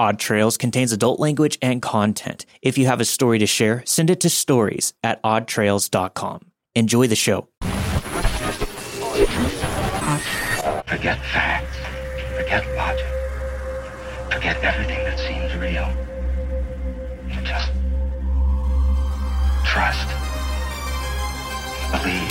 Odd Trails contains adult language and content. If you have a story to share, send it to stories at oddtrails.com. Enjoy the show. Forget facts. Forget logic. Forget everything that seems real. Just trust. Believe.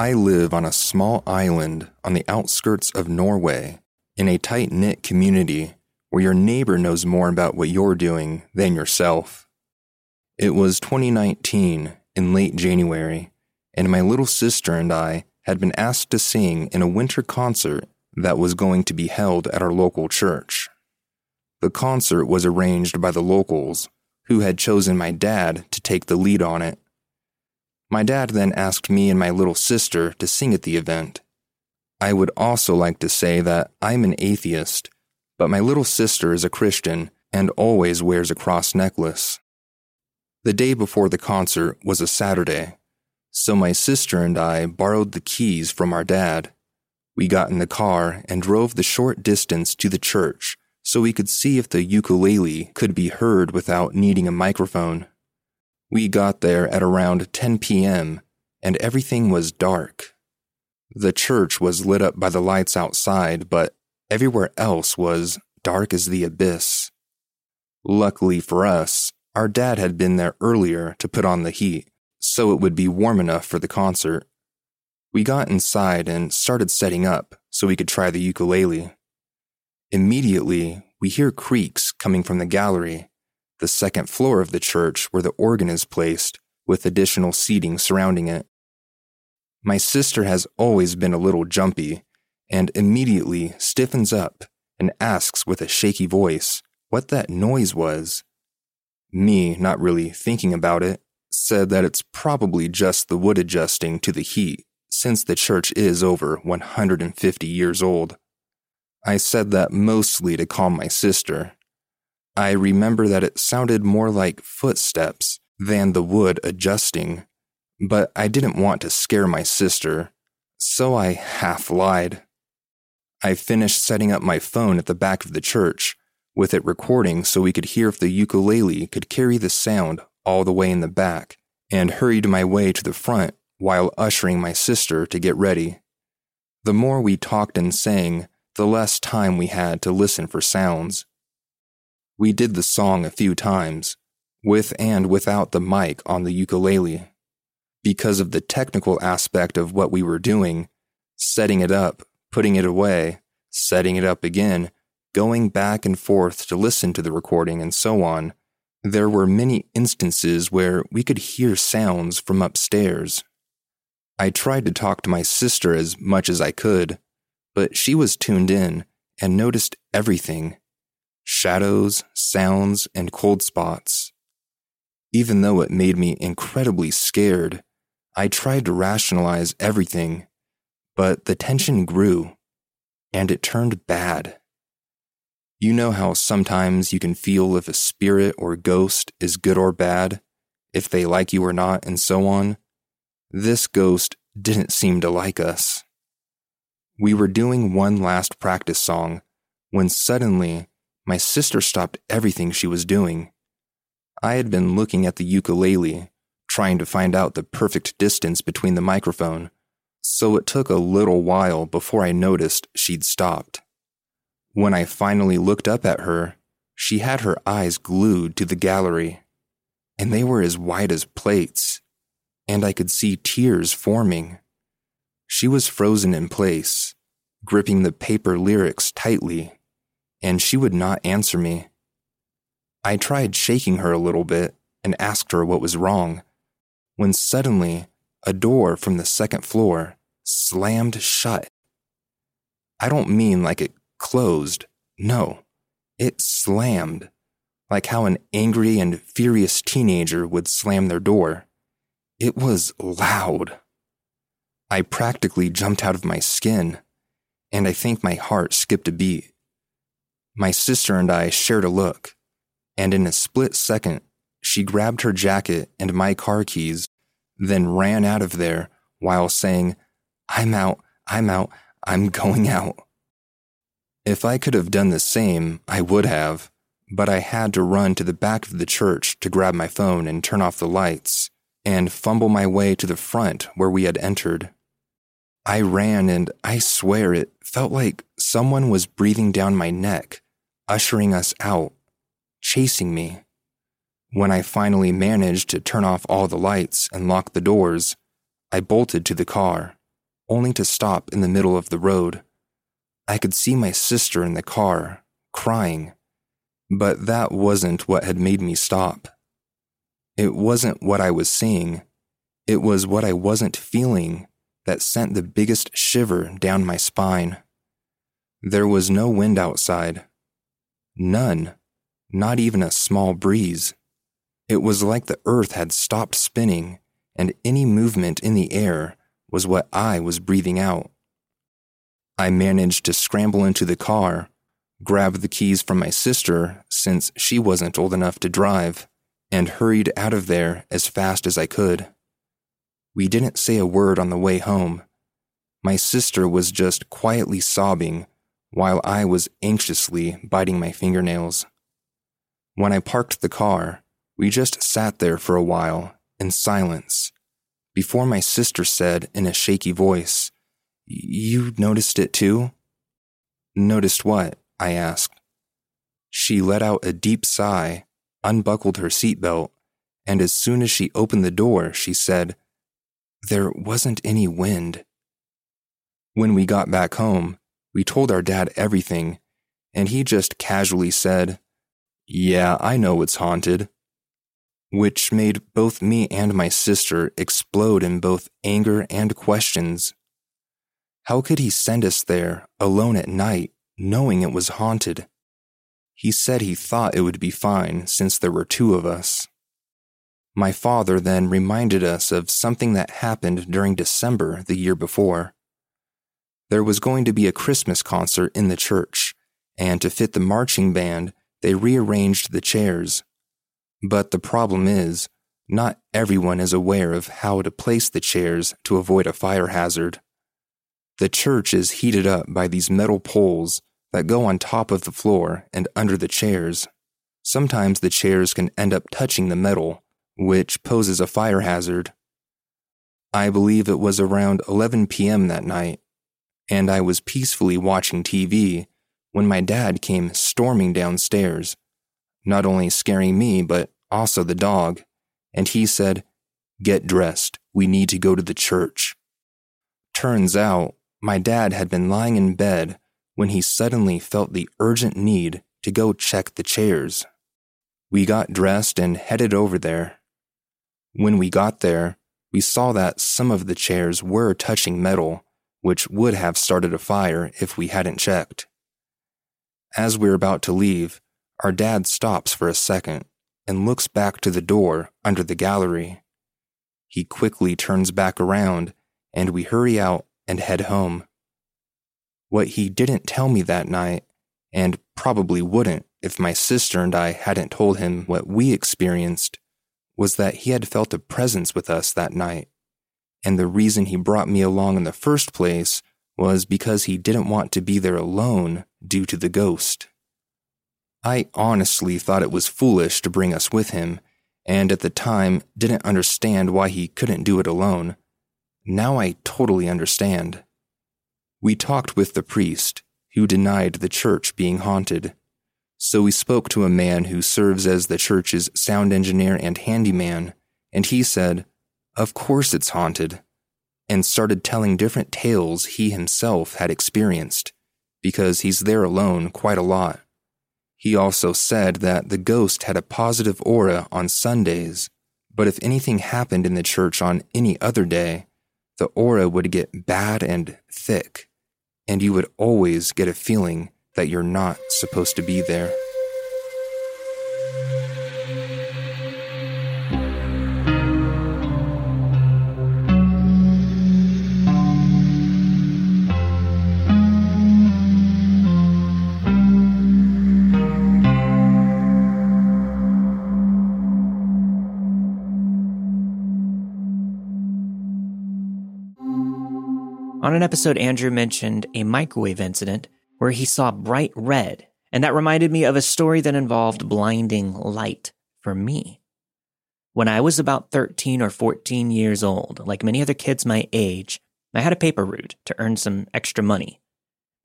I live on a small island on the outskirts of Norway in a tight knit community where your neighbor knows more about what you're doing than yourself. It was 2019 in late January, and my little sister and I had been asked to sing in a winter concert that was going to be held at our local church. The concert was arranged by the locals, who had chosen my dad to take the lead on it. My dad then asked me and my little sister to sing at the event. I would also like to say that I'm an atheist, but my little sister is a Christian and always wears a cross necklace. The day before the concert was a Saturday, so my sister and I borrowed the keys from our dad. We got in the car and drove the short distance to the church so we could see if the ukulele could be heard without needing a microphone. We got there at around 10 p.m., and everything was dark. The church was lit up by the lights outside, but everywhere else was dark as the abyss. Luckily for us, our dad had been there earlier to put on the heat, so it would be warm enough for the concert. We got inside and started setting up so we could try the ukulele. Immediately, we hear creaks coming from the gallery, the second floor of the church where the organ is placed, with additional seating surrounding it. My sister has always been a little jumpy and immediately stiffens up and asks with a shaky voice what that noise was. Me, not really thinking about it, said that it's probably just the wood adjusting to the heat since the church is over 150 years old. I said that mostly to calm my sister. I remember that it sounded more like footsteps than the wood adjusting, but I didn't want to scare my sister, so I half lied. I finished setting up my phone at the back of the church, with it recording so we could hear if the ukulele could carry the sound all the way in the back, and hurried my way to the front while ushering my sister to get ready. The more we talked and sang, the less time we had to listen for sounds. We did the song a few times, with and without the mic on the ukulele. Because of the technical aspect of what we were doing, setting it up, putting it away, setting it up again, going back and forth to listen to the recording, and so on, there were many instances where we could hear sounds from upstairs. I tried to talk to my sister as much as I could, but she was tuned in and noticed everything shadows, sounds, and cold spots. Even though it made me incredibly scared, I tried to rationalize everything, but the tension grew, and it turned bad. You know how sometimes you can feel if a spirit or ghost is good or bad, if they like you or not, and so on? This ghost didn't seem to like us. We were doing one last practice song when suddenly my sister stopped everything she was doing. I had been looking at the ukulele, trying to find out the perfect distance between the microphone, so it took a little while before I noticed she'd stopped. When I finally looked up at her, she had her eyes glued to the gallery, and they were as wide as plates, and I could see tears forming. She was frozen in place, gripping the paper lyrics tightly, and she would not answer me. I tried shaking her a little bit and asked her what was wrong, when suddenly a door from the second floor slammed shut. I don't mean like it closed. No, it slammed, like how an angry and furious teenager would slam their door. It was loud. I practically jumped out of my skin, and I think my heart skipped a beat. My sister and I shared a look, and in a split second, she grabbed her jacket and my car keys, then ran out of there while saying, I'm out, I'm out, I'm going out. If I could have done the same, I would have, but I had to run to the back of the church to grab my phone and turn off the lights, and fumble my way to the front where we had entered. I ran, and I swear it felt like someone was breathing down my neck, ushering us out, chasing me. When I finally managed to turn off all the lights and lock the doors, I bolted to the car, only to stop in the middle of the road. I could see my sister in the car, crying, but that wasn't what had made me stop. It wasn't what I was seeing, it was what I wasn't feeling that sent the biggest shiver down my spine. There was no wind outside. None, not even a small breeze. It was like the earth had stopped spinning, and any movement in the air was what I was breathing out. I managed to scramble into the car, grab the keys from my sister since she wasn't old enough to drive, and hurried out of there as fast as I could. We didn't say a word on the way home. My sister was just quietly sobbing while I was anxiously biting my fingernails. When I parked the car, we just sat there for a while in silence before my sister said in a shaky voice, You noticed it too? Noticed what? I asked. She let out a deep sigh, unbuckled her seatbelt, and as soon as she opened the door, she said, There wasn't any wind. When we got back home, we told our dad everything, and he just casually said, Yeah, I know it's haunted which made both me and my sister explode in both anger and questions. How could he send us there alone at night, knowing it was haunted? He said he thought it would be fine since there were two of us. My father then reminded us of something that happened during December the year before. There was going to be a Christmas concert in the church, and to fit the marching band, they rearranged the chairs. But the problem is, not everyone is aware of how to place the chairs to avoid a fire hazard. The church is heated up by these metal poles that go on top of the floor and under the chairs. Sometimes the chairs can end up touching the metal, which poses a fire hazard. I believe it was around 11 p.m. that night, and I was peacefully watching TV when my dad came storming downstairs not only scaring me, but also the dog, and he said, Get dressed. We need to go to the church. Turns out, my dad had been lying in bed when he suddenly felt the urgent need to go check the chairs. We got dressed and headed over there. When we got there, we saw that some of the chairs were touching metal, which would have started a fire if we hadn't checked. As we're about to leave, our dad stops for a second and looks back to the door under the gallery. He quickly turns back around, and we hurry out and head home. What he didn't tell me that night, and probably wouldn't if my sister and I hadn't told him what we experienced, was that he had felt a presence with us that night. And the reason he brought me along in the first place was because he didn't want to be there alone due to the ghost. I honestly thought it was foolish to bring us with him, and at the time didn't understand why he couldn't do it alone. Now I totally understand. We talked with the priest, who denied the church being haunted. So we spoke to a man who serves as the church's sound engineer and handyman, and he said, Of course it's haunted, and started telling different tales he himself had experienced, because he's there alone quite a lot. He also said that the ghost had a positive aura on Sundays, but if anything happened in the church on any other day, the aura would get bad and thick, and you would always get a feeling that you're not supposed to be there. On an episode, Andrew mentioned a microwave incident where he saw bright red, and that reminded me of a story that involved blinding light for me. When I was about 13 or 14 years old, like many other kids my age, I had a paper route to earn some extra money.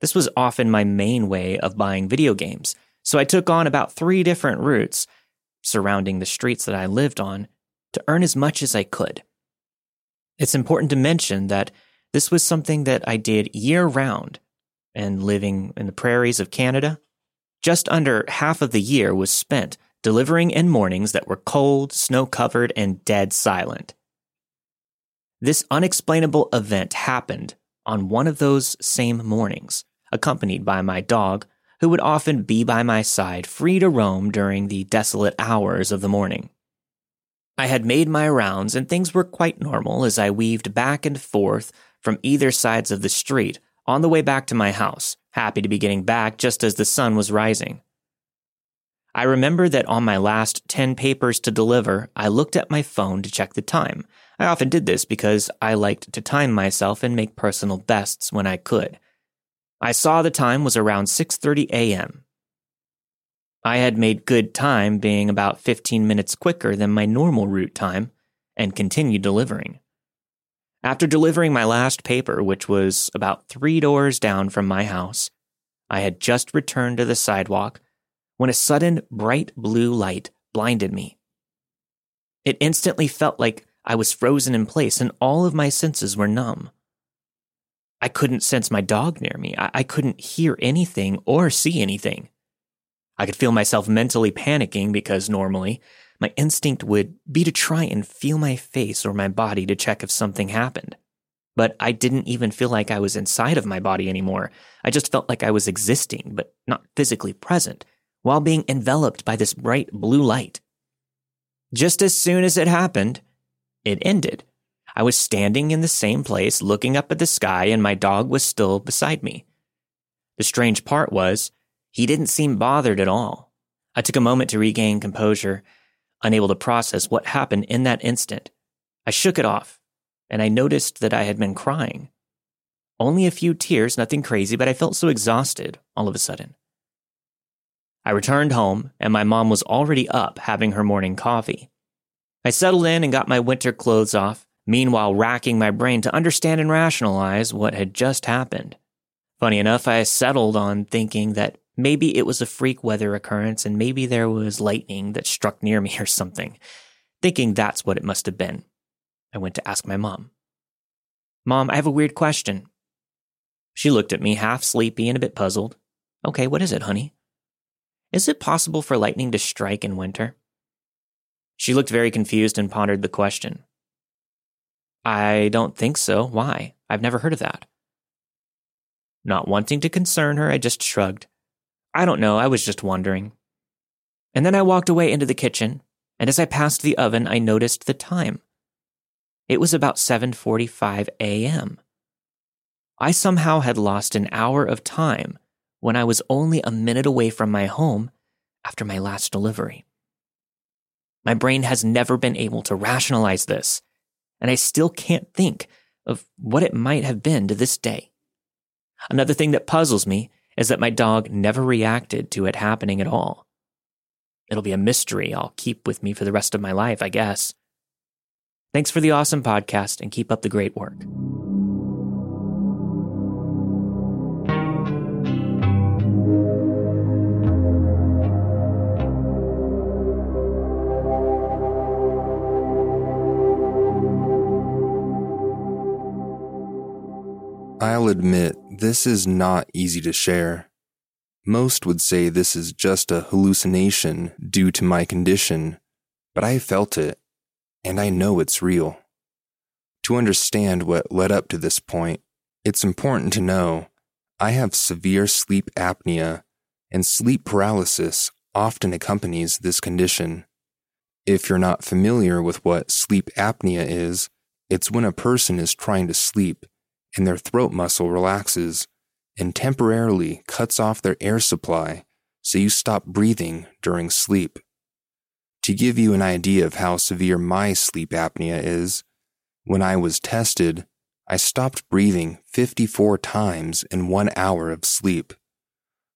This was often my main way of buying video games, so I took on about three different routes surrounding the streets that I lived on to earn as much as I could. It's important to mention that this was something that I did year round, and living in the prairies of Canada, just under half of the year was spent delivering in mornings that were cold, snow covered, and dead silent. This unexplainable event happened on one of those same mornings, accompanied by my dog, who would often be by my side, free to roam during the desolate hours of the morning. I had made my rounds, and things were quite normal as I weaved back and forth from either sides of the street on the way back to my house, happy to be getting back just as the sun was rising. I remember that on my last 10 papers to deliver, I looked at my phone to check the time. I often did this because I liked to time myself and make personal bests when I could. I saw the time was around 6:30 a.m. I had made good time being about 15 minutes quicker than my normal route time and continued delivering. After delivering my last paper, which was about three doors down from my house, I had just returned to the sidewalk when a sudden bright blue light blinded me. It instantly felt like I was frozen in place and all of my senses were numb. I couldn't sense my dog near me. I, I couldn't hear anything or see anything. I could feel myself mentally panicking because normally my instinct would be to try and feel my face or my body to check if something happened. But I didn't even feel like I was inside of my body anymore. I just felt like I was existing, but not physically present, while being enveloped by this bright blue light. Just as soon as it happened, it ended. I was standing in the same place, looking up at the sky, and my dog was still beside me. The strange part was, he didn't seem bothered at all. I took a moment to regain composure unable to process what happened in that instant. I shook it off, and I noticed that I had been crying. Only a few tears, nothing crazy, but I felt so exhausted all of a sudden. I returned home, and my mom was already up having her morning coffee. I settled in and got my winter clothes off, meanwhile racking my brain to understand and rationalize what had just happened. Funny enough, I settled on thinking that Maybe it was a freak weather occurrence and maybe there was lightning that struck near me or something. Thinking that's what it must have been. I went to ask my mom. Mom, I have a weird question. She looked at me, half sleepy and a bit puzzled. Okay, what is it, honey? Is it possible for lightning to strike in winter? She looked very confused and pondered the question. I don't think so. Why? I've never heard of that. Not wanting to concern her, I just shrugged. I don't know, I was just wondering. And then I walked away into the kitchen, and as I passed the oven, I noticed the time. It was about 7:45 a.m. I somehow had lost an hour of time when I was only a minute away from my home after my last delivery. My brain has never been able to rationalize this, and I still can't think of what it might have been to this day. Another thing that puzzles me is that my dog never reacted to it happening at all. It'll be a mystery I'll keep with me for the rest of my life, I guess. Thanks for the awesome podcast and keep up the great work. I'll admit, this is not easy to share. Most would say this is just a hallucination due to my condition, but I felt it, and I know it's real. To understand what led up to this point, it's important to know I have severe sleep apnea, and sleep paralysis often accompanies this condition. If you're not familiar with what sleep apnea is, it's when a person is trying to sleep and their throat muscle relaxes and temporarily cuts off their air supply so you stop breathing during sleep. To give you an idea of how severe my sleep apnea is, when I was tested, I stopped breathing 54 times in one hour of sleep.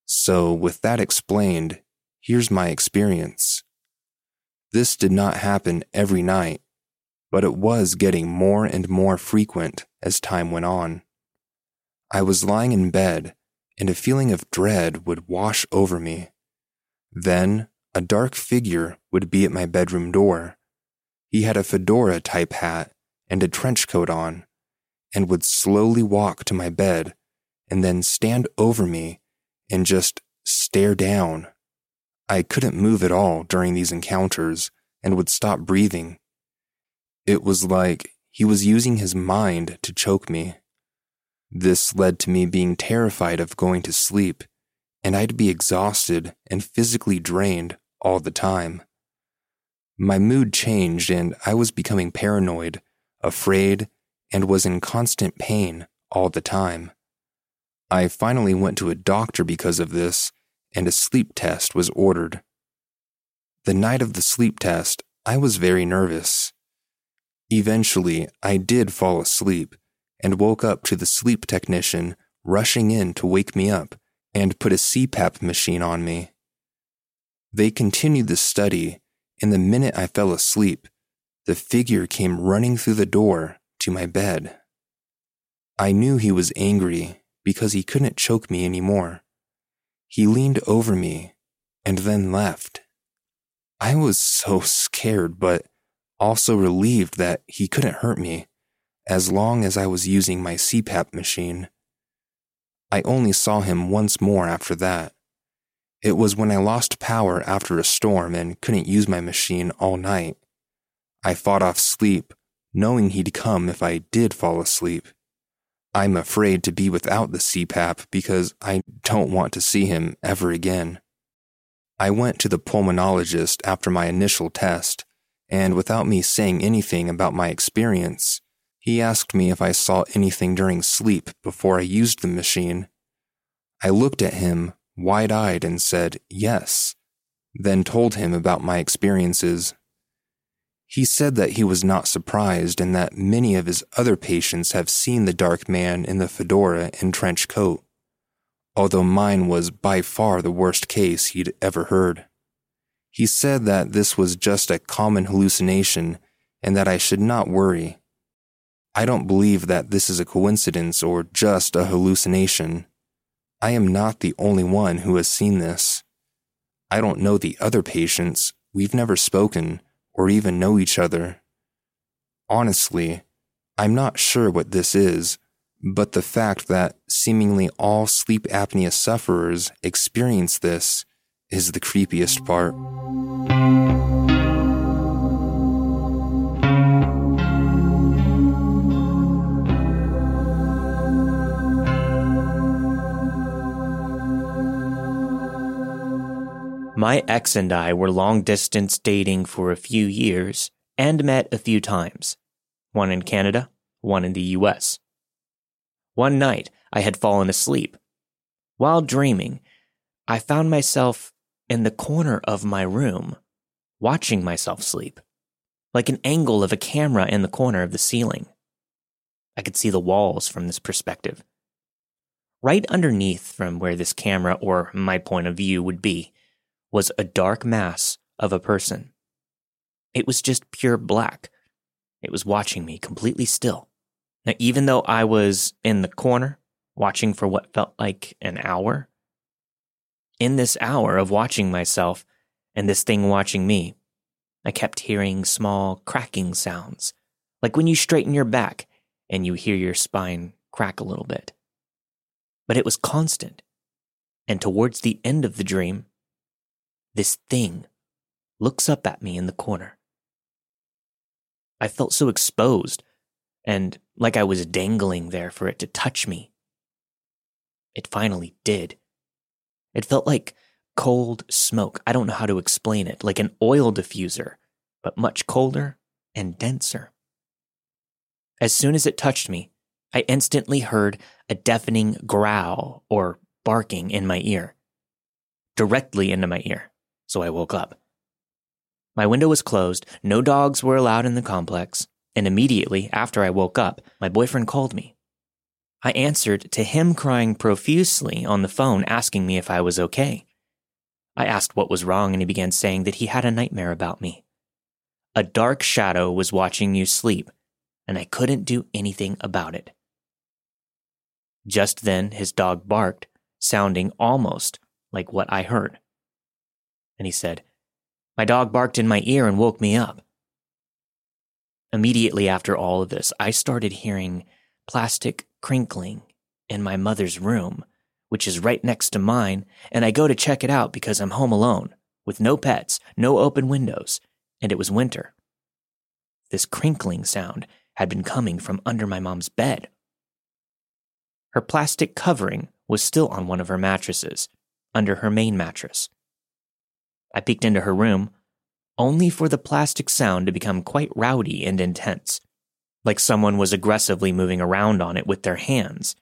So, with that explained, here's my experience. This did not happen every night, but it was getting more and more frequent as time went on. I was lying in bed, and a feeling of dread would wash over me. Then, a dark figure would be at my bedroom door. He had a fedora type hat and a trench coat on, and would slowly walk to my bed and then stand over me and just stare down. I couldn't move at all during these encounters and would stop breathing. It was like he was using his mind to choke me. This led to me being terrified of going to sleep, and I'd be exhausted and physically drained all the time. My mood changed and I was becoming paranoid afraid, and was in constant pain all the time. I finally went to a doctor because of this, and a sleep test was ordered. The night of the sleep test, I was very nervous. Eventually, I did fall asleep and woke up to the sleep technician rushing in to wake me up and put a CPAP machine on me. They continued the study, and the minute I fell asleep, the figure came running through the door to my bed. I knew he was angry because he couldn't choke me anymore. He leaned over me and then left. I was so scared, but also relieved that he couldn't hurt me as long as I was using my CPAP machine. I only saw him once more after that. It was when I lost power after a storm and couldn't use my machine all night. I fought off sleep, knowing he'd come if I did fall asleep. I'm afraid to be without the CPAP because I don't want to see him ever again. I went to the pulmonologist after my initial test, and without me saying anything about my experience, he asked me if I saw anything during sleep before I used the machine. I looked at him, wide eyed, and said yes, then told him about my experiences he said that he was not surprised and that many of his other patients have seen the dark man in the fedora and trench coat, although mine was by far the worst case he'd ever heard. He said that this was just a common hallucination and that I should not worry. I don't believe that this is a coincidence or just a hallucination. I am not the only one who has seen this. I don't know the other patients, we've never spoken or even know each other. Honestly, I'm not sure what this is, but the fact that seemingly all sleep apnea sufferers experience this is the creepiest part. My ex and I were long distance dating for a few years and met a few times, one in Canada, one in the US. One night, I had fallen asleep. While dreaming, I found myself in the corner of my room, watching myself sleep, like an angle of a camera in the corner of the ceiling. I could see the walls from this perspective. Right underneath from where this camera or my point of view would be was a dark mass of a person. It was just pure black. It was watching me completely still. Now, even though I was in the corner, watching for what felt like an hour, in this hour of watching myself and this thing watching me, I kept hearing small cracking sounds, like when you straighten your back and you hear your spine crack a little bit. But it was constant. And towards the end of the dream, this thing looks up at me in the corner. I felt so exposed and like I was dangling there for it to touch me. It finally did. It felt like cold smoke. I don't know how to explain it, like an oil diffuser, but much colder and denser. As soon as it touched me, I instantly heard a deafening growl or barking in my ear, directly into my ear, so I woke up. My window was closed, no dogs were allowed in the complex, and immediately after I woke up, my boyfriend called me. I answered to him crying profusely on the phone asking me if I was okay. I asked what was wrong, and he began saying that he had a nightmare about me. A dark shadow was watching you sleep, and I couldn't do anything about it. Just then, his dog barked, sounding almost like what I heard. And he said, My dog barked in my ear and woke me up. Immediately after all of this, I started hearing plastic crinkling in my mother's room, which is right next to mine, and I go to check it out because I'm home alone, with no pets, no open windows, and it was winter. This crinkling sound had been coming from under my mom's bed. Her plastic covering was still on one of her mattresses, under her main mattress. I peeked into her room, only for the plastic sound to become quite rowdy and intense, like someone was aggressively moving around on it with their hands.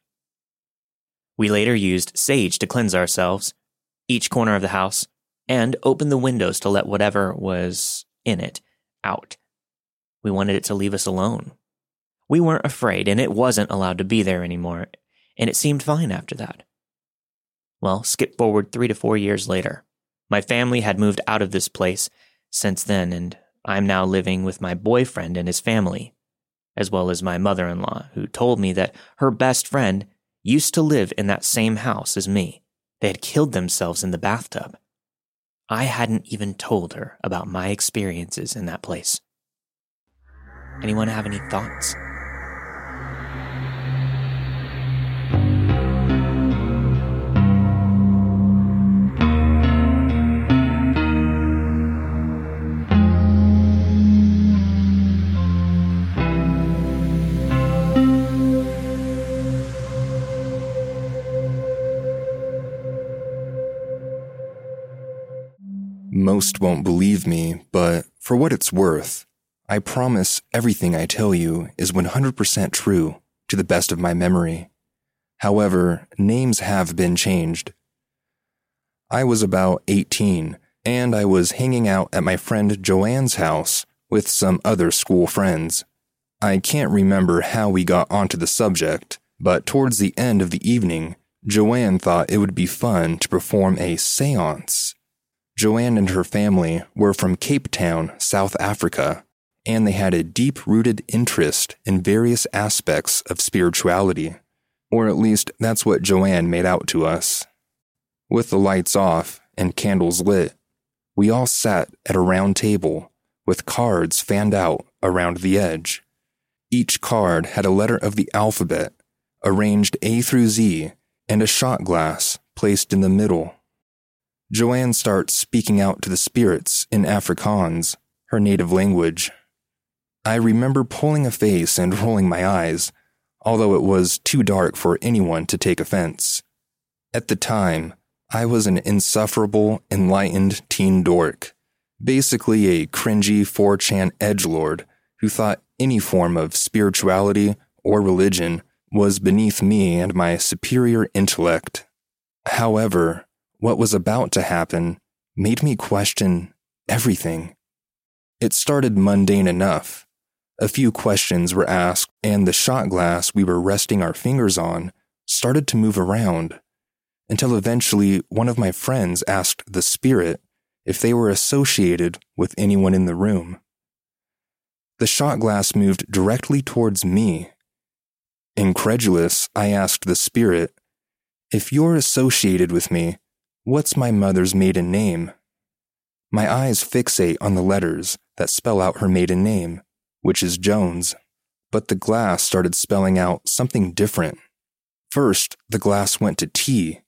We later used sage to cleanse ourselves, each corner of the house, and opened the windows to let whatever was in it out. We wanted it to leave us alone. We weren't afraid, and it wasn't allowed to be there anymore, and it seemed fine after that. Well, skip forward three to four years later. My family had moved out of this place since then, and I'm now living with my boyfriend and his family, as well as my mother in law, who told me that her best friend used to live in that same house as me. They had killed themselves in the bathtub. I hadn't even told her about my experiences in that place. Anyone have any thoughts? Most won't believe me, but for what it's worth, I promise everything I tell you is 100% true to the best of my memory. However, names have been changed. I was about 18, and I was hanging out at my friend Joanne's house with some other school friends. I can't remember how we got onto the subject, but towards the end of the evening, Joanne thought it would be fun to perform a seance Joanne and her family were from Cape Town, South Africa, and they had a deep rooted interest in various aspects of spirituality. Or at least that's what Joanne made out to us. With the lights off and candles lit, we all sat at a round table with cards fanned out around the edge. Each card had a letter of the alphabet, arranged A through Z, and a shot glass placed in the middle. Joanne starts speaking out to the spirits in Afrikaans, her native language. I remember pulling a face and rolling my eyes, although it was too dark for anyone to take offense. At the time, I was an insufferable, enlightened teen dork, basically a cringy 4chan edgelord who thought any form of spirituality or religion was beneath me and my superior intellect. However, what was about to happen made me question everything. It started mundane enough. A few questions were asked, and the shot glass we were resting our fingers on started to move around, until eventually one of my friends asked the spirit if they were associated with anyone in the room. The shot glass moved directly towards me. Incredulous, I asked the spirit, If you're associated with me, What's my mother's maiden name? My eyes fixate on the letters that spell out her maiden name, which is Jones. But the glass started spelling out something different. First, the glass went to T,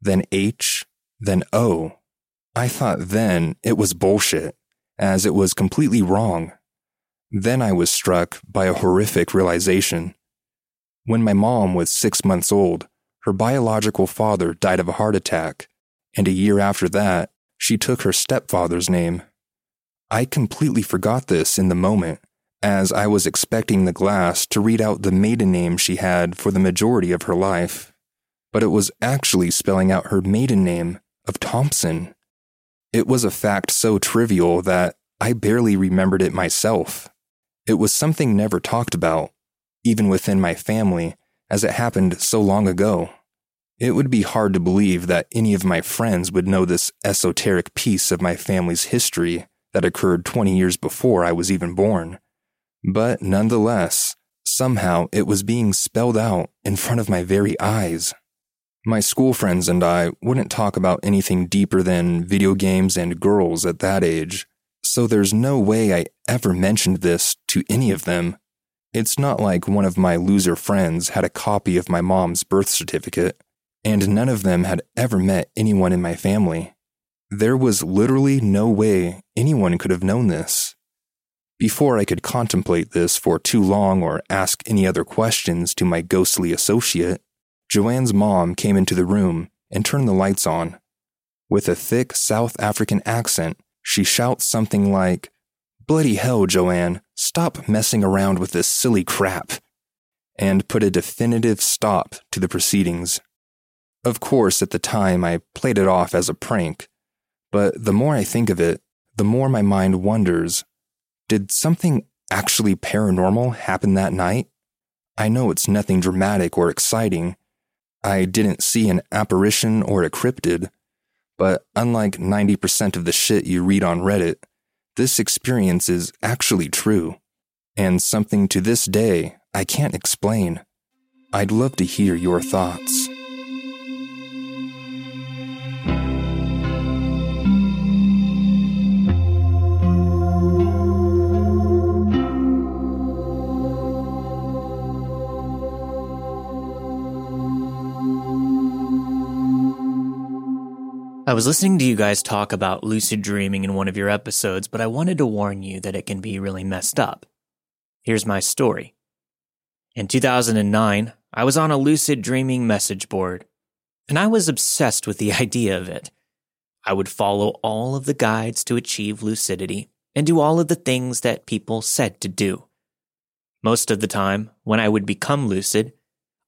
then H, then O. I thought then it was bullshit, as it was completely wrong. Then I was struck by a horrific realization. When my mom was six months old, her biological father died of a heart attack, and a year after that, she took her stepfather's name. I completely forgot this in the moment, as I was expecting the glass to read out the maiden name she had for the majority of her life. But it was actually spelling out her maiden name of Thompson. It was a fact so trivial that I barely remembered it myself. It was something never talked about, even within my family, as it happened so long ago. It would be hard to believe that any of my friends would know this esoteric piece of my family's history that occurred 20 years before I was even born. But nonetheless, somehow it was being spelled out in front of my very eyes. My school friends and I wouldn't talk about anything deeper than video games and girls at that age, so there's no way I ever mentioned this to any of them. It's not like one of my loser friends had a copy of my mom's birth certificate, and none of them had ever met anyone in my family. There was literally no way anyone could have known this. Before I could contemplate this for too long or ask any other questions to my ghostly associate, Joanne's mom came into the room and turned the lights on. With a thick South African accent, she shouts something like, Bloody hell, Joanne, stop messing around with this silly crap, and put a definitive stop to the proceedings. Of course, at the time, I played it off as a prank, but the more I think of it, the more my mind wonders did something actually paranormal happen that night? I know it's nothing dramatic or exciting, I didn't see an apparition or a cryptid, but unlike 90% of the shit you read on Reddit, this experience is actually true, and something to this day I can't explain. I'd love to hear your thoughts. I was listening to you guys talk about lucid dreaming in one of your episodes, but I wanted to warn you that it can be really messed up. Here's my story. In 2009, I was on a lucid dreaming message board, and I was obsessed with the idea of it. I would follow all of the guides to achieve lucidity and do all of the things that people said to do. Most of the time, when I would become lucid,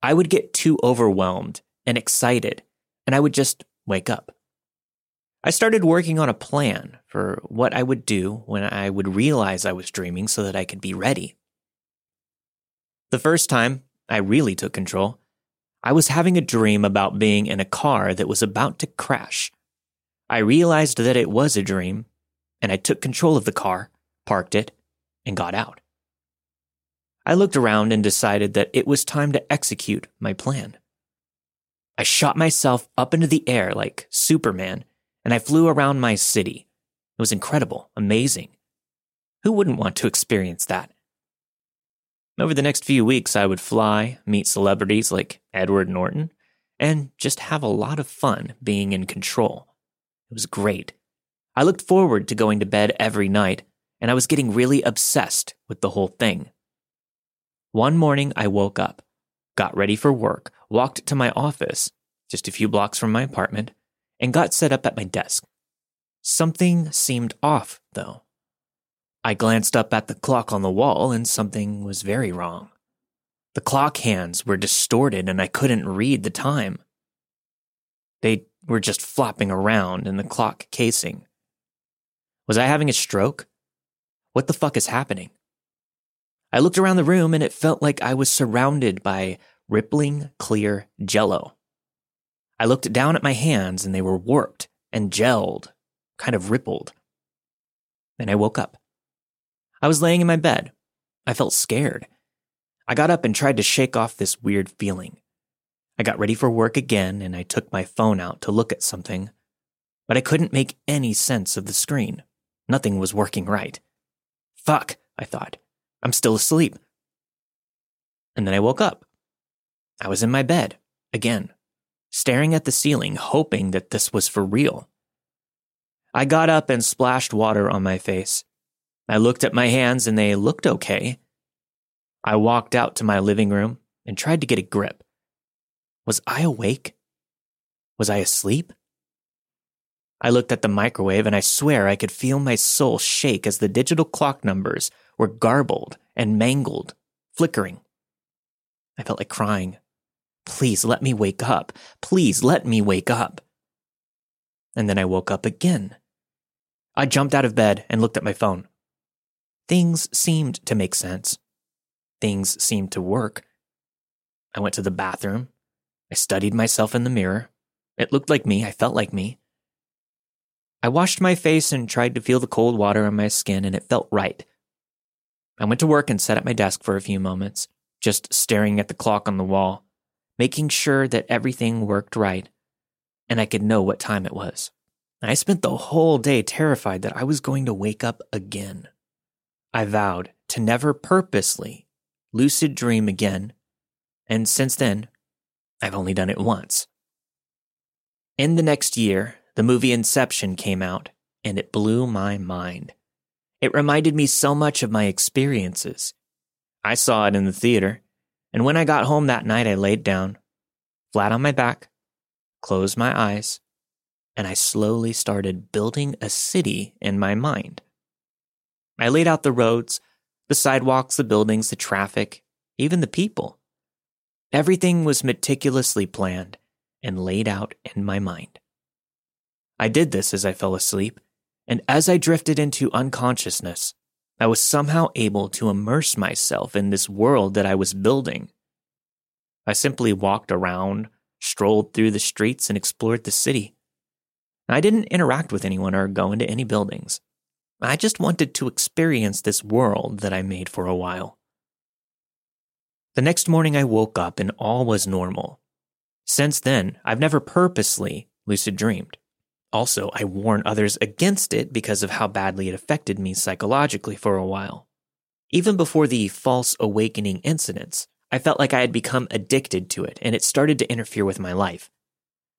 I would get too overwhelmed and excited, and I would just wake up. I started working on a plan for what I would do when I would realize I was dreaming so that I could be ready. The first time I really took control, I was having a dream about being in a car that was about to crash. I realized that it was a dream, and I took control of the car, parked it, and got out. I looked around and decided that it was time to execute my plan. I shot myself up into the air like Superman and I flew around my city. It was incredible, amazing. Who wouldn't want to experience that? Over the next few weeks, I would fly, meet celebrities like Edward Norton, and just have a lot of fun being in control. It was great. I looked forward to going to bed every night, and I was getting really obsessed with the whole thing. One morning, I woke up, got ready for work, walked to my office, just a few blocks from my apartment, and got set up at my desk. Something seemed off, though. I glanced up at the clock on the wall, and something was very wrong. The clock hands were distorted, and I couldn't read the time. They were just flopping around in the clock casing. Was I having a stroke? What the fuck is happening? I looked around the room and it felt like I was surrounded by rippling, clear jello. I looked down at my hands and they were warped and gelled, kind of rippled. Then I woke up. I was laying in my bed. I felt scared. I got up and tried to shake off this weird feeling. I got ready for work again and I took my phone out to look at something, but I couldn't make any sense of the screen. Nothing was working right. Fuck, I thought. I'm still asleep. And then I woke up. I was in my bed, again staring at the ceiling, hoping that this was for real. I got up and splashed water on my face. I looked at my hands and they looked okay. I walked out to my living room and tried to get a grip. Was I awake? Was I asleep? I looked at the microwave and I swear I could feel my soul shake as the digital clock numbers were garbled and mangled, flickering. I felt like crying. Please let me wake up. Please let me wake up. And then I woke up again. I jumped out of bed and looked at my phone. Things seemed to make sense. Things seemed to work. I went to the bathroom. I studied myself in the mirror. It looked like me. I felt like me. I washed my face and tried to feel the cold water on my skin, and it felt right. I went to work and sat at my desk for a few moments, just staring at the clock on the wall, making sure that everything worked right and I could know what time it was. I spent the whole day terrified that I was going to wake up again. I vowed to never purposely lucid dream again, and since then, I've only done it once. In the next year, the movie Inception came out, and it blew my mind. It reminded me so much of my experiences. I saw it in the theater, and when I got home that night, I laid down, flat on my back, closed my eyes, and I slowly started building a city in my mind. I laid out the roads, the sidewalks, the buildings, the traffic, even the people. Everything was meticulously planned and laid out in my mind. I did this as I fell asleep, and as I drifted into unconsciousness, I was somehow able to immerse myself in this world that I was building. I simply walked around, strolled through the streets, and explored the city. I didn't interact with anyone or go into any buildings. I just wanted to experience this world that I made for a while. The next morning, I woke up and all was normal. Since then, I've never purposely lucid dreamed. Also, I warn others against it because of how badly it affected me psychologically for a while. Even before the false awakening incidents, I felt like I had become addicted to it and it started to interfere with my life.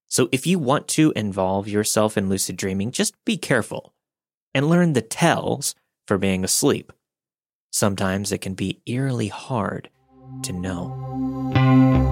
So if you want to involve yourself in lucid dreaming, just be careful and learn the tells for being asleep. Sometimes it can be eerily hard to know.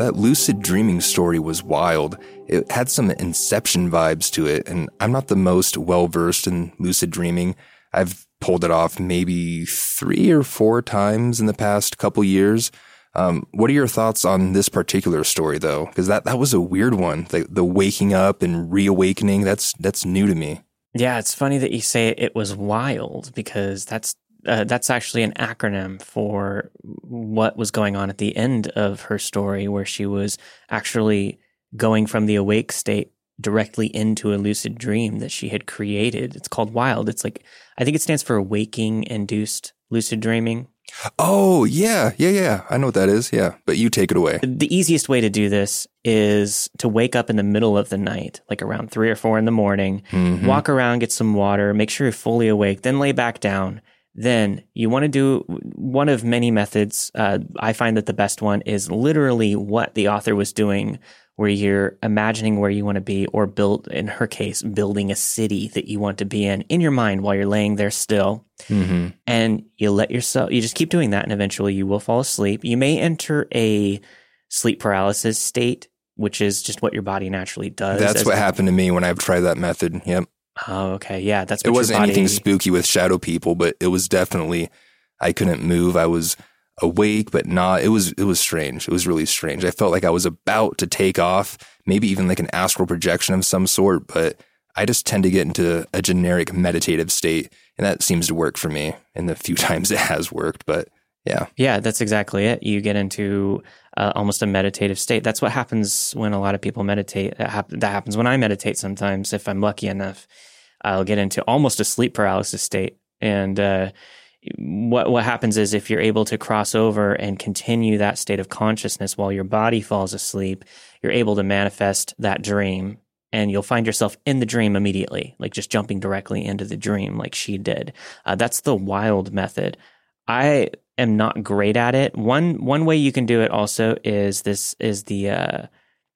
That lucid dreaming story was wild. It had some inception vibes to it, and I'm not the most well versed in lucid dreaming. I've pulled it off maybe three or four times in the past couple years. Um, what are your thoughts on this particular story, though? Because that, that was a weird one. The, the waking up and reawakening, that's, that's new to me. Yeah, it's funny that you say it was wild because that's uh, that's actually an acronym for what was going on at the end of her story, where she was actually going from the awake state directly into a lucid dream that she had created. It's called WILD. It's like, I think it stands for waking induced lucid dreaming. Oh, yeah. Yeah, yeah. I know what that is. Yeah. But you take it away. The easiest way to do this is to wake up in the middle of the night, like around three or four in the morning, mm-hmm. walk around, get some water, make sure you're fully awake, then lay back down then you want to do one of many methods. Uh, I find that the best one is literally what the author was doing, where you're imagining where you want to be, or build, in her case, building a city that you want to be in in your mind while you're laying there still. Mm-hmm. And you let yourself, you just keep doing that, and eventually you will fall asleep. You may enter a sleep paralysis state, which is just what your body naturally does. That's what happened to me when I've tried that method. Yep. Oh, okay. Yeah, that's it. Wasn't body... anything spooky with shadow people, but it was definitely I couldn't move. I was awake, but not. It was it was strange. It was really strange. I felt like I was about to take off, maybe even like an astral projection of some sort. But I just tend to get into a generic meditative state, and that seems to work for me. And the few times it has worked, but yeah, yeah, that's exactly it. You get into uh, almost a meditative state. That's what happens when a lot of people meditate. That, hap- that happens when I meditate sometimes, if I'm lucky enough. I'll get into almost a sleep paralysis state. And uh, what what happens is if you're able to cross over and continue that state of consciousness while your body falls asleep, you're able to manifest that dream, and you'll find yourself in the dream immediately, like just jumping directly into the dream, like she did. Uh, that's the wild method. I am not great at it. One one way you can do it also is this is the uh,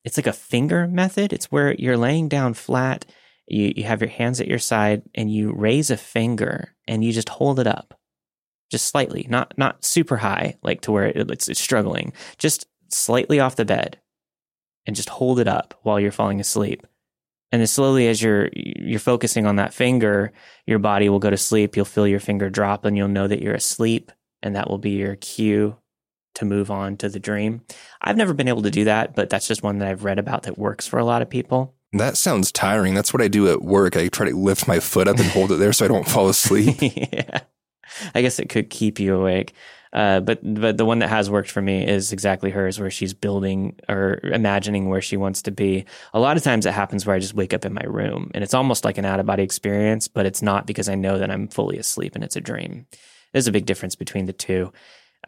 it's like a finger method. It's where you're laying down flat, you, you have your hands at your side, and you raise a finger and you just hold it up just slightly, not not super high, like to where it, it's, it's struggling, just slightly off the bed, and just hold it up while you're falling asleep. And then slowly, as you're you're focusing on that finger, your body will go to sleep. You'll feel your finger drop, and you'll know that you're asleep, and that will be your cue to move on to the dream. I've never been able to do that, but that's just one that I've read about that works for a lot of people. That sounds tiring. That's what I do at work. I try to lift my foot up and hold it there so I don't fall asleep. yeah. I guess it could keep you awake. Uh, but but the one that has worked for me is exactly hers, where she's building or imagining where she wants to be. A lot of times it happens where I just wake up in my room, and it's almost like an out of body experience, but it's not because I know that I'm fully asleep and it's a dream. There's a big difference between the two,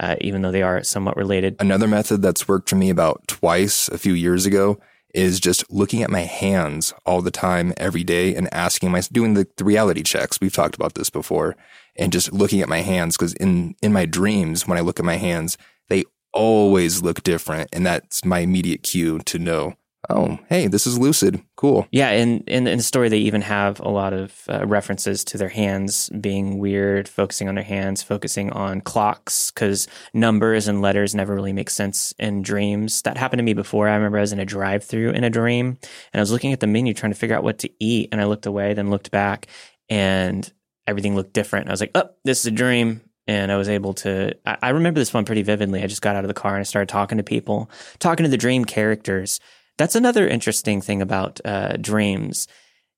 uh, even though they are somewhat related. Another method that's worked for me about twice a few years ago is just looking at my hands all the time, every day, and asking my doing the, the reality checks. We've talked about this before, and just looking at my hands because in in my dreams, when I look at my hands, they always look different, and that's my immediate cue to know. Oh, hey, this is lucid. Cool. Yeah, and in, in the story, they even have a lot of uh, references to their hands being weird, focusing on their hands, focusing on clocks, because numbers and letters never really make sense in dreams. That happened to me before. I remember I was in a drive through in a dream, and I was looking at the menu trying to figure out what to eat, and I looked away, then looked back, and everything looked different. I was like, oh, this is a dream. And I was able to, I, I remember this one pretty vividly. I just got out of the car and I started talking to people, talking to the dream characters. That's another interesting thing about uh, dreams.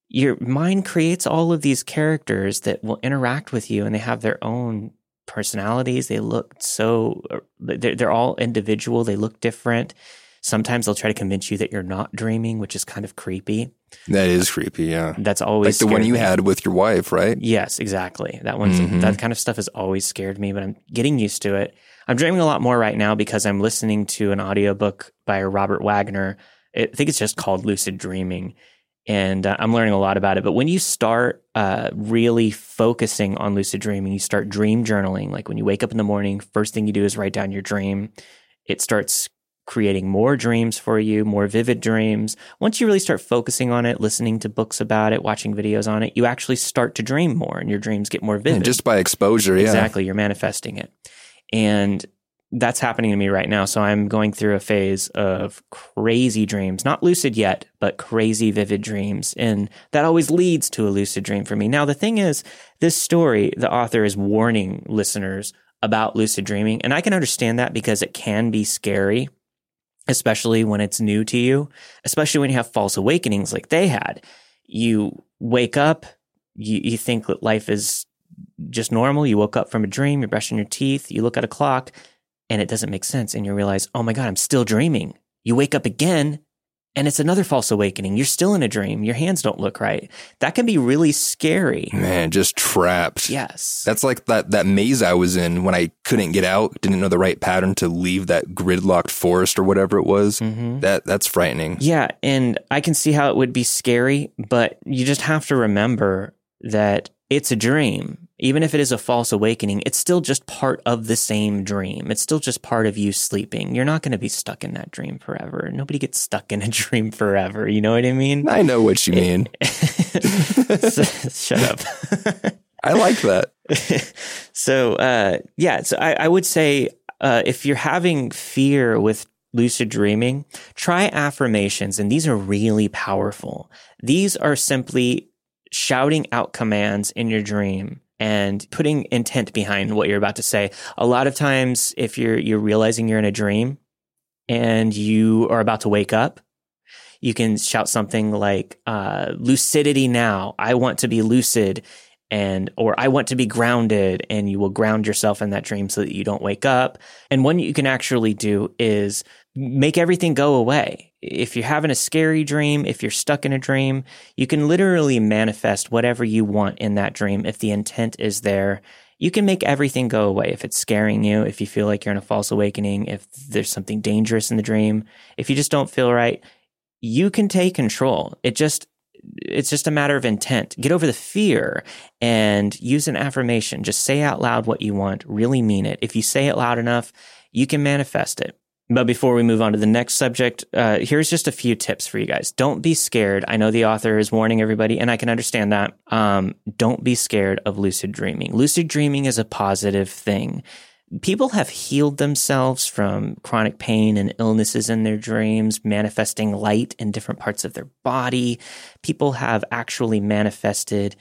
Your mind creates all of these characters that will interact with you and they have their own personalities. They look so, they're, they're all individual, they look different. Sometimes they'll try to convince you that you're not dreaming, which is kind of creepy. That is creepy. Yeah. That's always like the one you me. had with your wife, right? Yes, exactly. That one's Mhm. that kind of stuff has always scared me, but I'm getting used to it. I'm dreaming a lot more right now because I'm listening to an audiobook by Robert Waggoner. I think it's just called Lucid Dreaming. And uh, I'm learning a lot about it. But when you start uh, really focusing on lucid dreaming, you start dream journaling. Like when you wake up in the morning, first thing you do is write down your dream. It starts creating more dreams for you, more vivid dreams. Once you really start focusing on it, listening to books about it, watching videos on it, you actually start to dream more and your dreams get more vivid. And just by exposure, yeah. Exactly. You're manifesting it. And that's happening to me right now. So I'm going through a phase of crazy dreams, not lucid yet, but crazy vivid dreams. And that always leads to a lucid dream for me. Now, the thing is, this story, the author is warning listeners about lucid dreaming. And I can understand that because it can be scary, especially when it's new to you, especially when you have false awakenings like they had. You wake up, you, you think that life is just normal. You woke up from a dream, you're brushing your teeth, you look at a clock, and it doesn't make sense. And you realize, oh my God, I'm still dreaming. You wake up again, and it's another false awakening. You're still in a dream. Your hands don't look right. That can be really scary. Man, just trapped. Yes. That's like that that maze I was in when I couldn't get out, didn't know the right pattern to leave that gridlocked forest or whatever it was. Mhm. That that's frightening. Yeah, and I can see how it would be scary, but you just have to remember that it's a dream. Even if it is a false awakening, it's still just part of the same dream. It's still just part of you sleeping. You're not going to be stuck in that dream forever. Nobody gets stuck in a dream forever. You know what I mean? I know what you mean. Shut up. I like that. so uh, yeah, so I, I would say uh, if you're having fear with lucid dreaming, try affirmations, and these are really powerful. These are simply shouting out commands in your dream and putting intent behind what you're about to say. A lot of times, if you're you're realizing you're in a dream and you are about to wake up, you can shout something like uh, "lucidity now." I want to be lucid and or I want to be grounded and you will ground yourself in that dream so that you don't wake up. And one you can actually do is make everything go away. If you're having a scary dream, if you're stuck in a dream, you can literally manifest whatever you want in that dream if the intent is there. You can make everything go away if it's scaring you, if you feel like you're in a false awakening, if there's something dangerous in the dream, if you just don't feel right, you can take control. It just it's just a matter of intent. Get over the fear and use an affirmation. Just say out loud what you want, really mean it. If you say it loud enough, you can manifest it. But before we move on to the next subject, uh, here's just a few tips for you guys. Don't be scared. I know the author is warning everybody, and I can understand that. Um, don't be scared of lucid dreaming. Lucid dreaming is a positive thing. People have healed themselves from chronic pain and illnesses in their dreams, manifesting light in different parts of their body. People have actually manifested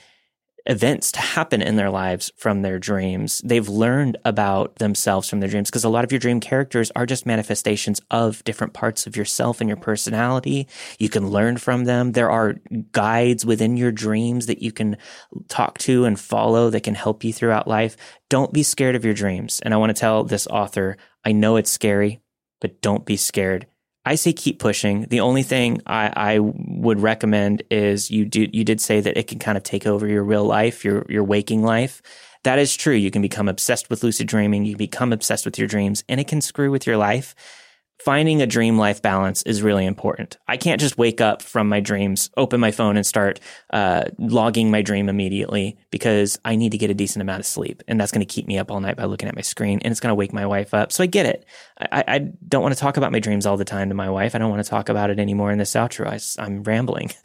events to happen in their lives from their dreams. They've learned about themselves from their dreams because a lot of your dream characters are just manifestations of different parts of yourself and your personality. You can learn from them. There are guides within your dreams that you can talk to and follow that can help you throughout life. Don't be scared of your dreams. And I want to tell this author, I know it's scary, but don't be scared. I say keep pushing. The only thing I, I, would recommend is you do you did say that it can kind of take over your real life, your your waking life. That is true. You can become obsessed with lucid dreaming. You can become obsessed with your dreams, and it can screw with your life finding a dream life balance is really important. I can't just wake up from my dreams, open my phone, and start uh, logging my dream immediately because I need to get a decent amount of sleep. And that's going to keep me up all night by looking at my screen and it's going to wake my wife up. So I get it. I, I, don't want to talk about my dreams all the time to my wife. I don't want to talk about it anymore in this outro. I, am rambling.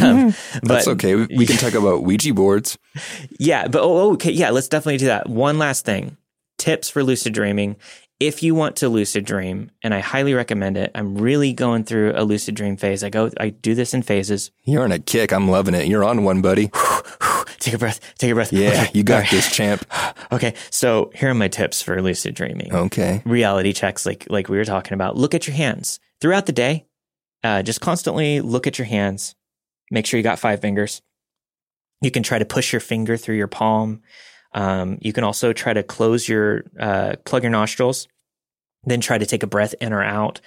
Um, that's okay. We, we can talk about Ouija boards. Yeah. But oh, okay. Yeah. Let's definitely do that. One last thing tips for lucid dreaming if you want to lucid dream, and I highly recommend it, I'm really going through a lucid dream phase. I go, I do this in phases. You're on a kick. I'm loving it. You're on one, buddy. take a breath. Take a breath. Yeah, okay. you got right. this, champ. okay, so here are my tips for lucid dreaming. Okay, reality checks, like like we were talking about. Look at your hands throughout the day. Uh, just constantly look at your hands. Make sure you got five fingers. You can try to push your finger through your palm. Um, you can also try to close your, uh, plug your nostrils, then try to take a breath in or out.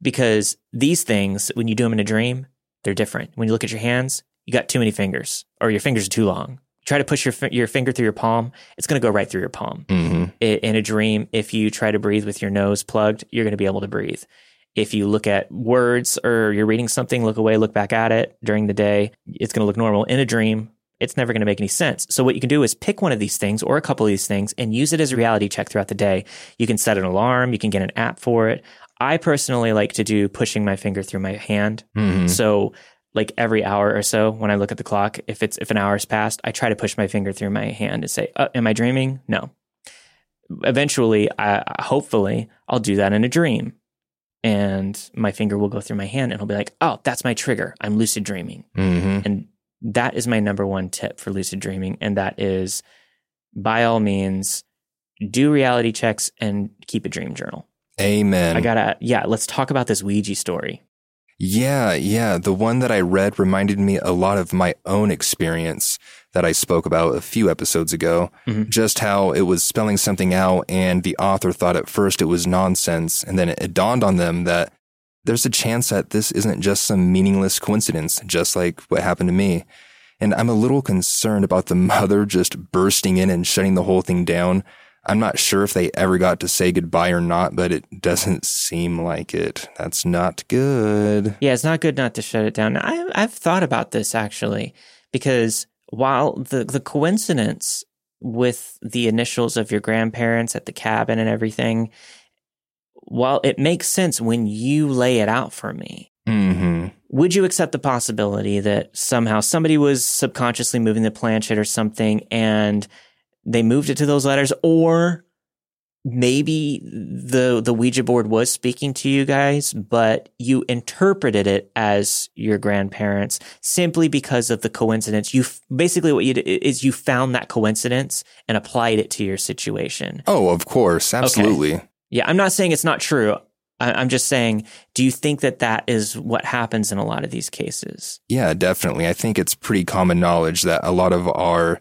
Because these things, when you do them in a dream, they're different. When you look at your hands, you got too many fingers or your fingers are too long. Try to push your, your finger through your palm. It's going to go right through your palm. Mm-hmm. In a dream, if you try to breathe with your nose plugged, you're going to be able to breathe. If you look at words or you're reading something, look away, look back at it during the day, it's going to look normal. In a dream, it's never going to make any sense. So what you can do is pick one of these things or a couple of these things and use it as a reality check throughout the day. You can set an alarm. You can get an app for it. I personally like to do pushing my finger through my hand. Mm-hmm. So like every hour or so when I look at the clock, if it's, if an hour's passed, I try to push my finger through my hand and say, uh, am I dreaming? No. Eventually, I, hopefully I'll do that in a dream and my finger will go through my hand and it'll be like, oh, that's my trigger. I'm lucid dreaming. Mm-hmm. And that is my number one tip for lucid dreaming. And that is by all means, do reality checks and keep a dream journal. Amen. I gotta, yeah, let's talk about this Ouija story. Yeah, yeah. The one that I read reminded me a lot of my own experience that I spoke about a few episodes ago. Mm-hmm. Just how it was spelling something out, and the author thought at first it was nonsense. And then it, it dawned on them that there's a chance that this isn't just some meaningless coincidence, just like what happened to me. And I'm a little concerned about the mother just bursting in and shutting the whole thing down. I'm not sure if they ever got to say goodbye or not, but it doesn't seem like it. That's not good. Yeah, it's not good not to shut it down. I, I've thought about this actually, because while the, the coincidence with the initials of your grandparents at the cabin and everything well, it makes sense when you lay it out for me. Mm-hmm. Would you accept the possibility that somehow somebody was subconsciously moving the planchette or something and they moved it to those letters or maybe the the Ouija board was speaking to you guys, but you interpreted it as your grandparents simply because of the coincidence. You basically what you did is you found that coincidence and applied it to your situation. Oh, of course, absolutely. Okay. Yeah, I'm not saying it's not true. I'm just saying, do you think that that is what happens in a lot of these cases? Yeah, definitely. I think it's pretty common knowledge that a lot of our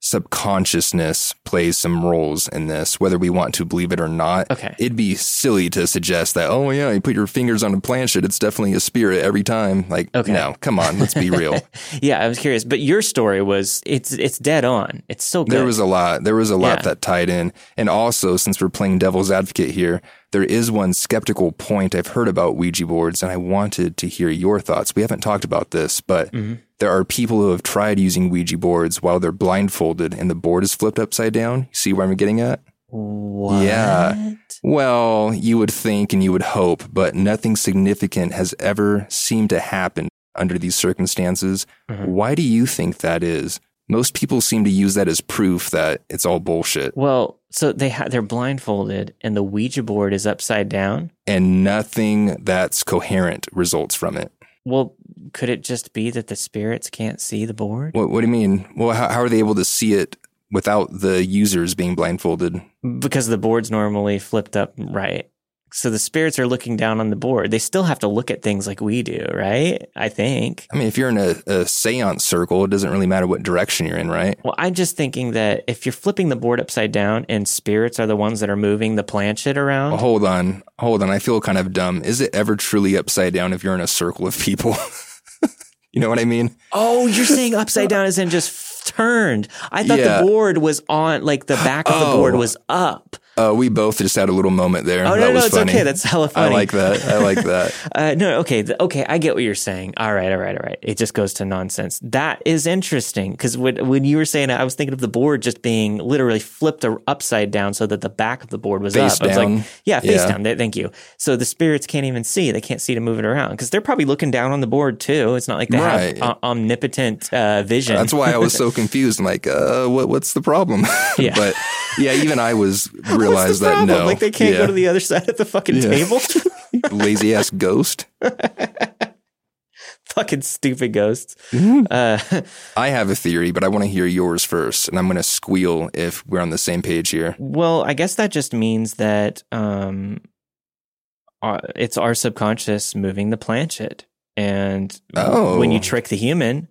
subconsciousness plays some roles in this, whether we want to believe it or not. Okay. It'd be silly to suggest that, oh, yeah, you put your fingers on a planchette, it's definitely a spirit every time. Like, okay. no, come on, let's be real. yeah, I was curious. But your story was, it's it's dead on. It's so good. There was a lot. There was a lot yeah. that tied in. And also, since we're playing devil's advocate here, there is one skeptical point I've heard about Ouija boards, and I wanted to hear your thoughts. We haven't talked about this, but mm-hmm. There are people who have tried using Ouija boards while they're blindfolded and the board is flipped upside down. You See where I'm getting at? What? Yeah. Well, you would think and you would hope, but nothing significant has ever seemed to happen under these circumstances. Mhm. Why do you think that is? Most people seem to use that as proof that it's all bullshit Well, so they ha- they're blindfolded and the Ouija board is upside down. and nothing that's coherent results from it. Well, could it just be that the spirits can't see the board? What, what do you mean? Well, how, how are they able to see it without the users being blindfolded? Because the board's normally flipped up right. So the spirits are looking down on the board. They still have to look at things like we do, right? I think. I mean, if you're in a, a seance circle, it doesn't really matter what direction you're in, right? Well, I'm just thinking that if you're flipping the board upside down and spirits are the ones that are moving the planchette around, Well, hold on, hold on. I feel kind of dumb. Is it ever truly upside down if you're in a circle of people? you know what I mean? Oh, you're saying upside down as in just turned. I thought Yeah. the board was on, like the back of the board Oh. was up. Uh, we both just had a little moment there. Oh, that no, no, was it's funny. okay. That's hella funny. I like that. I like that. Uh, no, okay, okay, I get what you're saying. All right, all right, all right. It just goes to nonsense. That is interesting because when, when you were saying it, I was thinking of the board just being literally flipped upside down so that the back of the board was Face up. I was like, yeah, face Yeah. down. Thank you. So the spirits can't even see. They can't see to move it around because they're probably looking down on the board too. It's not like they Right. have o- omnipotent uh, vision. That's why I was so confused. I'm like, uh, what, what's the problem? Yeah. but yeah, even I was What's realized the that problem? no, Like they can't yeah. go to the other side of the fucking Yeah. table. lazy ass ghost. fucking stupid ghosts. Mm-hmm. Uh, I have a theory, but I want to hear yours first, and I'm going to squeal if we're on the same page here. Well, I guess that just means that um, uh, it's our subconscious moving the planchette, and Oh. when you trick the human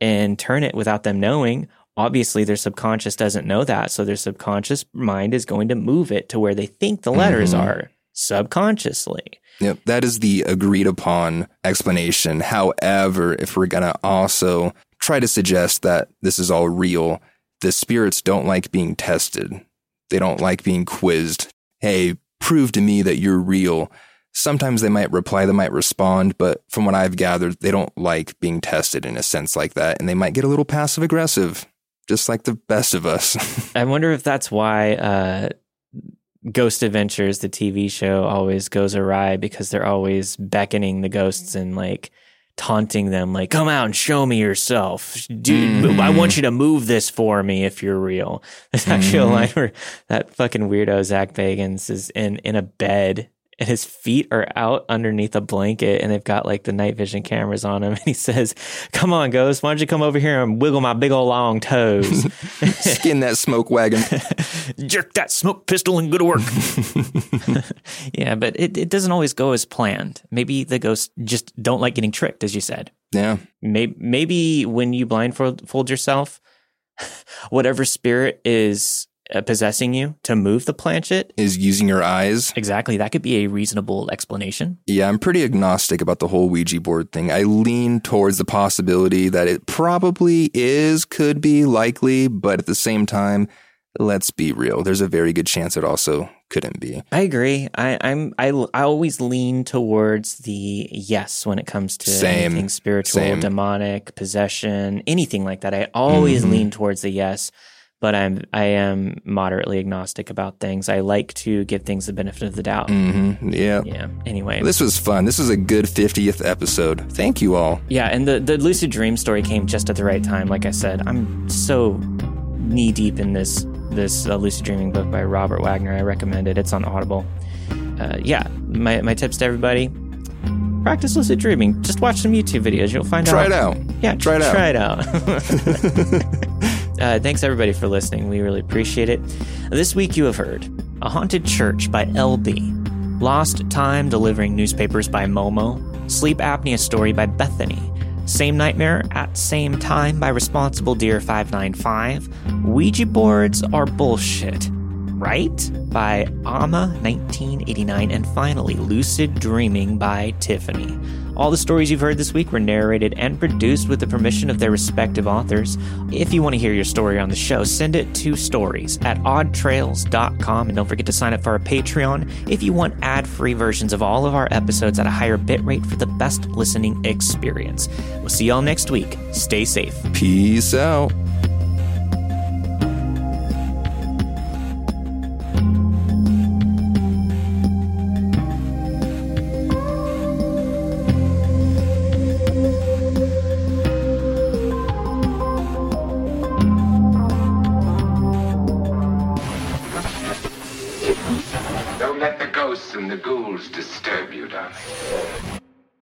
and turn it without them knowing, obviously their subconscious doesn't know that, so their subconscious mind is going to move it to where they think the letters Mhm. are subconsciously. Yep, that is the agreed upon explanation. However, if we're going to also try to suggest that this is all real, the spirits don't like being tested. They don't like being quizzed. Hey, prove to me that you're real. Sometimes they might reply, they might respond, but from what I've gathered, they don't like being tested in a sense like that, and they might get a little passive aggressive, just like the best of us. I wonder if that's why uh, Ghost Adventures, the TV show, always goes awry because they're always beckoning the ghosts and like taunting them, like, come out and show me yourself. Dude, Mhm. I want you to move this for me if you're real. There's actually Mhm. a line where that fucking weirdo Zak Bagans is in, in a bed and his feet are out underneath a blanket and they've got like the night vision cameras on him. And he says, Come on, ghost, why don't you come over here and wiggle my big old long toes? Skin that smoke wagon. jerk that smoke pistol and go to work. yeah, but it, it doesn't always go as planned. Maybe the ghosts just don't like getting tricked, as you said. Yeah. Maybe, maybe when you blindfold yourself, whatever spirit is uh, possessing you to move the planchette Is using your eyes. exactly, that could be a reasonable explanation. Yeah, I'm pretty agnostic about the whole Ouija board thing. I lean towards the possibility that it probably is, could be, likely, but at the same time, let's be real. There's a very good chance it also couldn't be. I agree. I, I'm I, I always lean towards the yes when it comes to Same. anything spiritual, Same. demonic, possession, anything like that. I always Mhm. lean towards the yes, but I'm I am moderately agnostic about things. I like to give things the benefit of the doubt. hmm Yeah. Yeah. Anyway. This was fun. This was a good 50th episode. Thank you all. yeah, and the the lucid dream story came just at the right time. Like I said, I'm so knee deep in this this uh, lucid dreaming book by Robert Waggoner. I recommend it. It's on Audible. Uh, yeah, my my tips to everybody: practice lucid dreaming. Just watch some YouTube videos. You'll find Try out. Try it out. Yeah, Try it out. Try it out. uh, thanks everybody for listening. We really appreciate it. This week you have heard A Haunted Church by LB, Lost Time Delivering Newspapers by Momo, Sleep Apnea Story by Bethany, Same Nightmare at Same Time by Responsible Deer 595, Ouija Boards Are Bullshit, Right? by Amah 1989, and finally Lucid Dreaming by Tiffany. All the stories you've heard this week were narrated and produced with the permission of their respective authors. If you want to hear your story on the show, send it to stories at oddtrails.com and don't forget to sign up for our Patreon if you want ad free versions of all of our episodes at a higher bitrate for the best listening experience. We'll see y'all next week. Stay safe. Peace out.